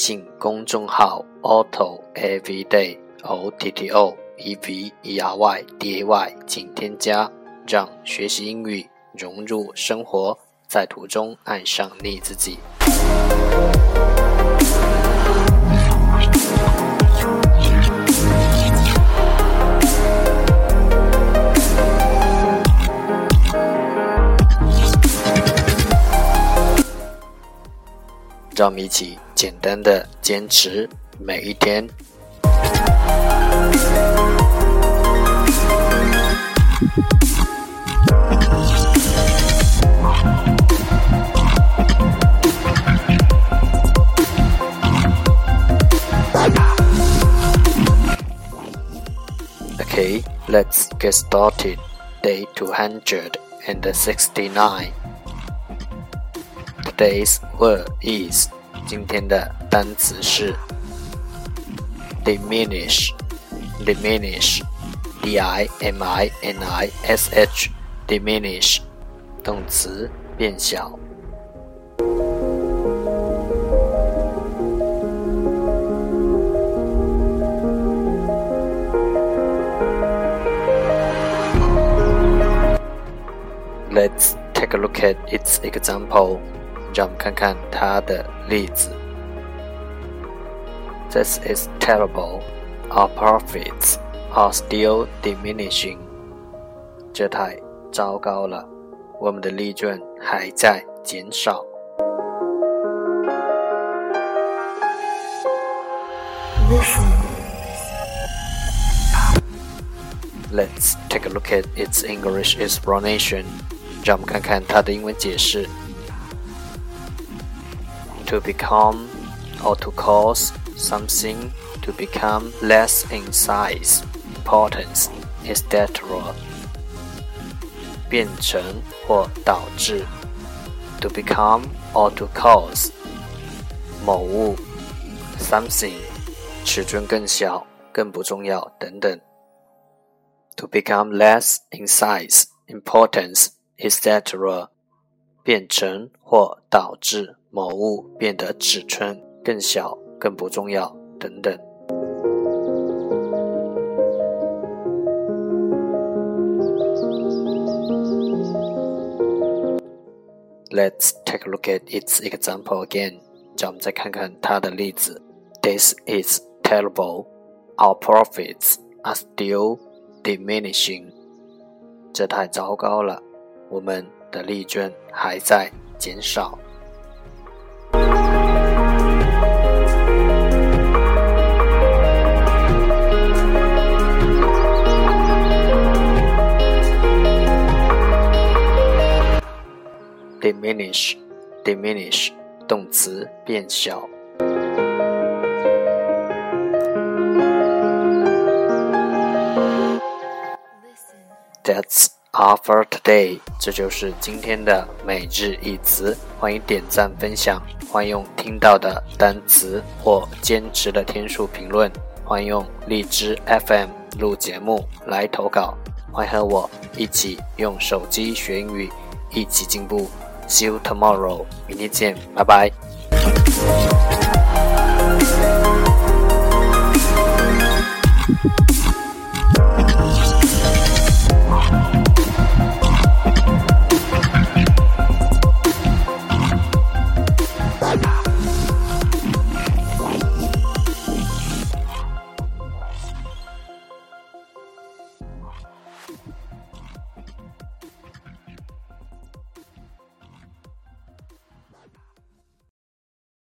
信公众号 Auto Everyday O T T O E V E R Y D A Y，请添加，让学习英语融入生活，在途中爱上你自己。让我们一起简单的坚持每一天。Okay, let's get started. Day 269. Today's word is 今天的单词是 diminish diminish d i m i n i s h diminish 动词变小。Let's take a look at its example. 让我们看看它的例子。This is terrible. Our profits are still diminishing. 这太糟糕了，我们的利润还在减少。Let's take a look at its English explanation. 让我们看看它的英文解释。 To become or to cause something to become less in size, importance, etc. 变成或导致。To become or to cause 某物 something 尺寸更小、更不重要等等。To become less in size, importance etc. 变成或导致 某物变得尺寸更小、更不重要等等。Let's take a look at its example again. 让我们再看看它的例子。This is terrible. Our profits are still diminishing. 这太糟糕了。我们的利润还在减少。Diminish diminish 动词变小。That's all for today，这就是今天的每日一词。欢迎点赞分享，欢迎用听到的单词或坚持的天数评论，欢迎用荔枝 FM 录节目来投稿，欢迎和我一起用手机学英语，一起进步。See you tomorrow，明天见，拜拜。